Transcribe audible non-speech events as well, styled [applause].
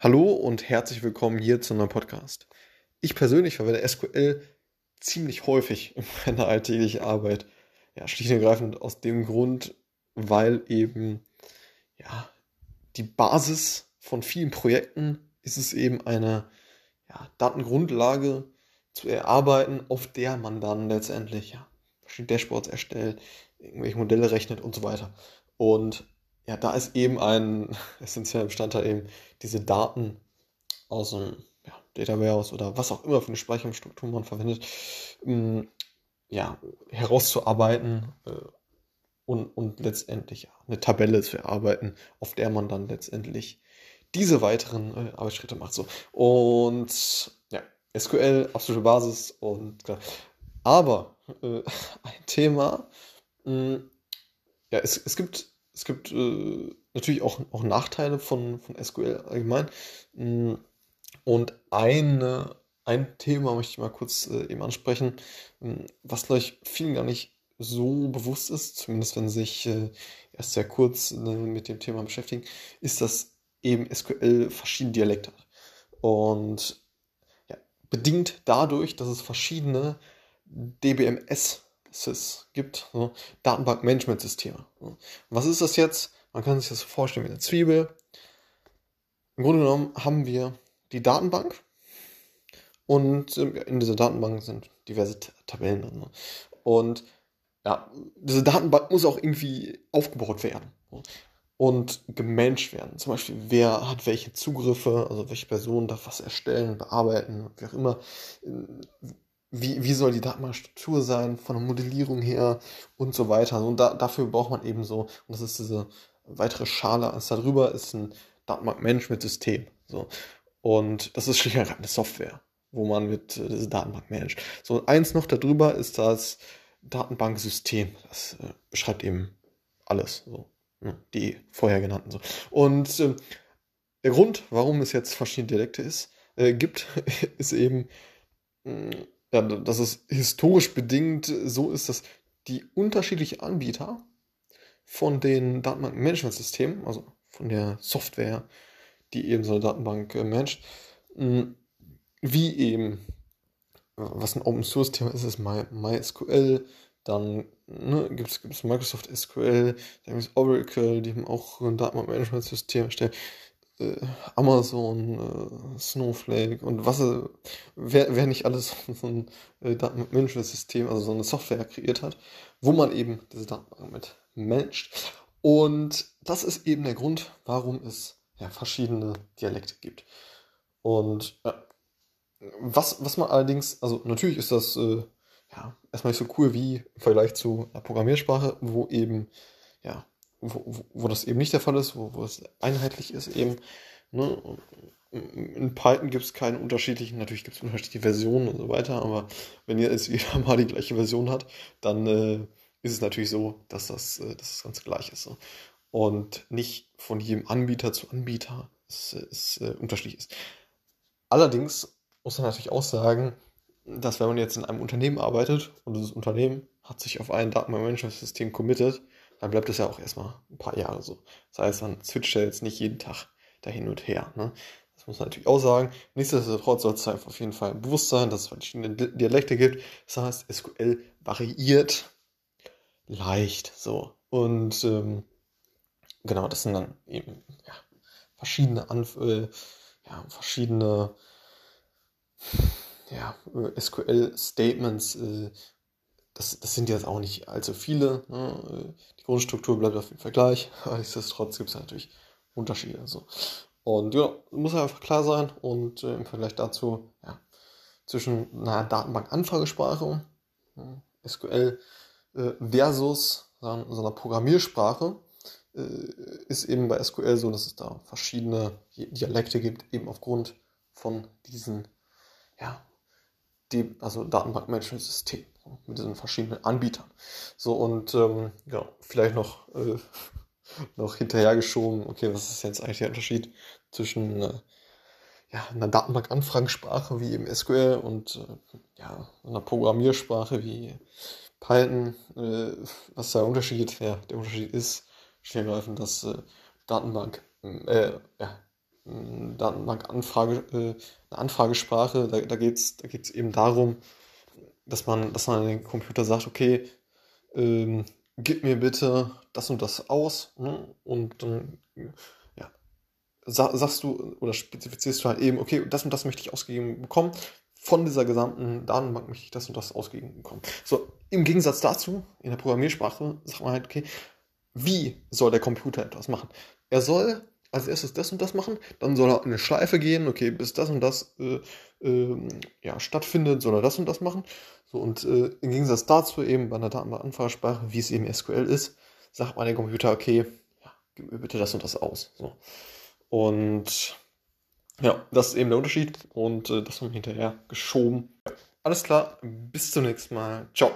Hallo und herzlich willkommen hier zu einem Podcast. Ich persönlich verwende SQL ziemlich häufig in meiner alltäglichen Arbeit. Ja, schlicht und ergreifend aus dem Grund, weil eben ja, die Basis von vielen Projekten ist es eben eine ja, Datengrundlage zu erarbeiten, auf der man dann letztendlich ja, verschiedene Dashboards erstellt, irgendwelche Modelle rechnet und so weiter. Und ja, da ist eben ein [laughs] essentieller Bestandteil eben diese Daten aus dem ja, Data Warehouse oder was auch immer für eine Speicherungsstruktur man verwendet, ähm, ja, herauszuarbeiten äh, und, und letztendlich ja, eine Tabelle zu erarbeiten, auf der man dann letztendlich diese weiteren äh, Arbeitsschritte macht. So. Und ja, SQL, absolute Basis und klar. Aber äh, [laughs] ein Thema, mh, mm, ja, es, es gibt es gibt äh, natürlich auch, auch Nachteile von, von SQL allgemein. Mm, und eine, ein Thema möchte ich mal kurz äh, eben ansprechen, mm, was gleich vielen gar nicht so bewusst ist, zumindest wenn sie sich äh, erst sehr kurz ne, mit dem Thema beschäftigen, ist, dass eben SQL verschiedene Dialekte hat. Und ja, bedingt dadurch, dass es verschiedene DBMS SIS gibt, so Datenbankmanagementsysteme. So. Was ist das jetzt? Man kann sich das vorstellen wie eine Zwiebel. Im Grunde genommen haben wir die Datenbank und ähm, in dieser Datenbank sind diverse Tabellen drin. Und ja, diese Datenbank muss auch irgendwie aufgebaut werden und gemanagt werden. Zum Beispiel, wer hat welche Zugriffe, also welche Personen darf was erstellen, bearbeiten, wie auch immer wie, wie soll die Datenbankstruktur sein, von der Modellierung her und so weiter. Und da, dafür braucht man eben so, und das ist diese weitere Schale als darüber, ist ein Datenbankmanagement-System. So. Und das ist schlicht eine Software, wo man mit äh, diese Datenbank managt. So, eins noch darüber ist das Datenbanksystem. Das äh, beschreibt eben alles, so, die vorher genannten. So. Und äh, der Grund, warum es jetzt verschiedene Dialekte ist, äh, gibt, [laughs] ist eben, mh, ja, dass es historisch bedingt so ist, dass die unterschiedlichen Anbieter von den Datenbank-Management-Systemen, also von der Software, die eben so eine Datenbank äh, managt, hm, wie eben, äh, was ein Open-Source-Thema ist, ist My, MySQL, dann ne, gibt es Microsoft SQL, dann gibt es Oracle, die haben auch ein Datenbank-Management-System erstellt äh, Amazon, äh, Snowflake und was, äh, wer, wer nicht alles [laughs] so ein äh, Datenmanagement-System, also so eine Software kreiert hat, wo man eben diese Datenbank mit managt. Und das ist eben der Grund, warum es ja, verschiedene Dialekte gibt. Und äh, was, was man allerdings, also natürlich ist das äh, ja, erstmal nicht so cool wie im Vergleich zu einer Programmiersprache, wo eben ja, wo, wo, das eben nicht der Fall ist, wo, wo es einheitlich ist eben. Ne? In Python gibt es keine unterschiedlichen, natürlich gibt es unterschiedliche Versionen und so weiter, aber wenn ihr jetzt [laughs] jeder mal die gleiche Version hat, dann äh, ist es natürlich so, dass das, äh, dass das Ganze gleich ist. So. Und nicht von jedem Anbieter zu Anbieter es, es äh, unterschiedlich ist. Allerdings muss man natürlich auch sagen, dass wenn man jetzt in einem Unternehmen arbeitet und dieses Unternehmen hat sich auf ein Datenmanagementsystem committed, dann bleibt es ja auch erstmal ein paar Jahre so. Das heißt, man switcht ja jetzt nicht jeden Tag da hin und her. Ne? Das muss man natürlich auch sagen. Nichtsdestotrotz soll es auf jeden Fall bewusst sein, dass es verschiedene Dialekte gibt. Das heißt, SQL variiert leicht so. Und ähm, genau, das sind dann eben ja, verschiedene Anf äh, ja, verschiedene ja, SQL-Statements, äh, das, das sind jetzt auch nicht allzu viele. Ne? Die Grundstruktur bleibt auf jeden Fall gleich, aber [laughs] nichtsdestotrotz gibt es natürlich Unterschiede. So. Und ja, muss einfach klar sein und äh, im Vergleich dazu, ja, zwischen einer Datenbank-Anfragesprache, ja, SQL, äh, versus so einer Programmiersprache, äh, ist eben bei SQL so, dass es da verschiedene Dialekte gibt, eben aufgrund von diesen, ja, die, also Datenbankmanagement-System mit diesen verschiedenen Anbietern. So und ähm, ja, vielleicht noch, äh, [laughs] noch hinterhergeschoben, okay, was ist jetzt eigentlich der Unterschied zwischen äh, ja, einer Datenbank-Anfragensprache wie eben SQL und äh, ja, einer Programmiersprache wie Python. Äh, was ist der Unterschied? Ja, der Unterschied ist, schnell dass äh, Datenbank, äh, ja, Datenbank-Anfrage, äh, eine Anfragesprache, da, da geht es da geht's eben darum, dass man, dass man den Computer sagt, okay, ähm, gib mir bitte das und das aus ne? und dann ja, sagst du oder spezifizierst du halt eben, okay, das und das möchte ich ausgegeben bekommen. Von dieser gesamten Datenbank möchte ich das und das ausgegeben bekommen. So, im Gegensatz dazu, in der Programmiersprache, sagt man halt, okay, wie soll der Computer etwas machen? Er soll als erstes das und das machen, dann soll er eine Schleife gehen, okay, bis das und das äh, äh, ja, stattfindet, soll er das und das machen. So, und äh, im Gegensatz dazu eben bei einer Datenbankanfragesprache, wie es eben SQL ist, sagt man dem Computer, okay, ja, gib mir bitte das und das aus. So. Und ja, das ist eben der Unterschied und äh, das haben wir hinterher geschoben. Alles klar, bis zum nächsten Mal. Ciao.